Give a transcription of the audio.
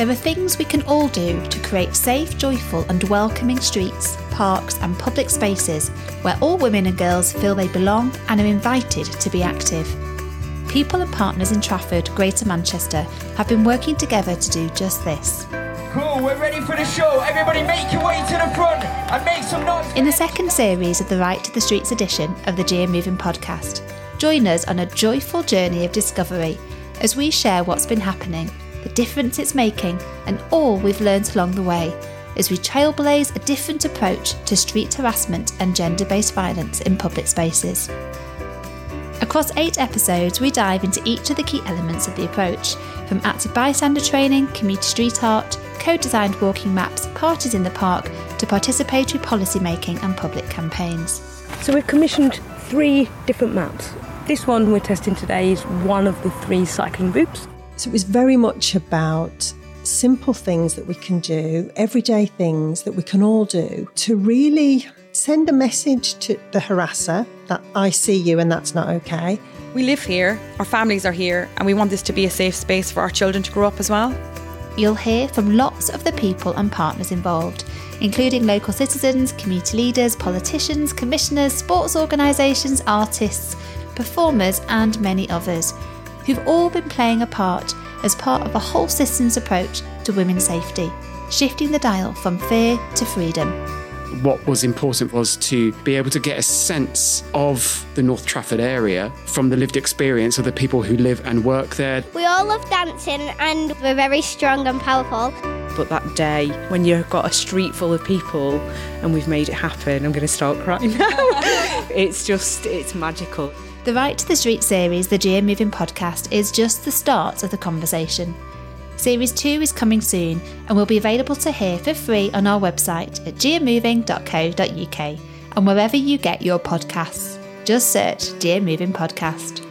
There are things we can all do to create safe, joyful, and welcoming streets, parks, and public spaces where all women and girls feel they belong and are invited to be active. People and partners in Trafford, Greater Manchester, have been working together to do just this. Cool, we're ready for the show. Everybody make your way to the front and make some noise. In the second series of the Right to the Streets edition of the GM Moving podcast, join us on a joyful journey of discovery as we share what's been happening, the difference it's making, and all we've learnt along the way as we trailblaze a different approach to street harassment and gender based violence in public spaces. Across eight episodes, we dive into each of the key elements of the approach, from active bystander training, community street art, co designed walking maps, parties in the park, to participatory policy making and public campaigns. So we've commissioned three different maps. This one we're testing today is one of the three cycling routes. So it was very much about simple things that we can do, everyday things that we can all do to really send a message to the harasser that I see you and that's not okay. We live here, our families are here, and we want this to be a safe space for our children to grow up as well. You'll hear from lots of the people and partners involved, including local citizens, community leaders, politicians, commissioners, sports organisations, artists, performers, and many others, who've all been playing a part as part of a whole systems approach to women's safety, shifting the dial from fear to freedom. What was important was to be able to get a sense of the North Trafford area from the lived experience of the people who live and work there. We all love dancing and we're very strong and powerful. But that day when you've got a street full of people and we've made it happen, I'm going to start crying now. it's just, it's magical. The Right to the Street series, the GM Moving podcast, is just the start of the conversation. Series 2 is coming soon and will be available to hear for free on our website at gmmoving.co.uk and wherever you get your podcasts. Just search GM Moving Podcast.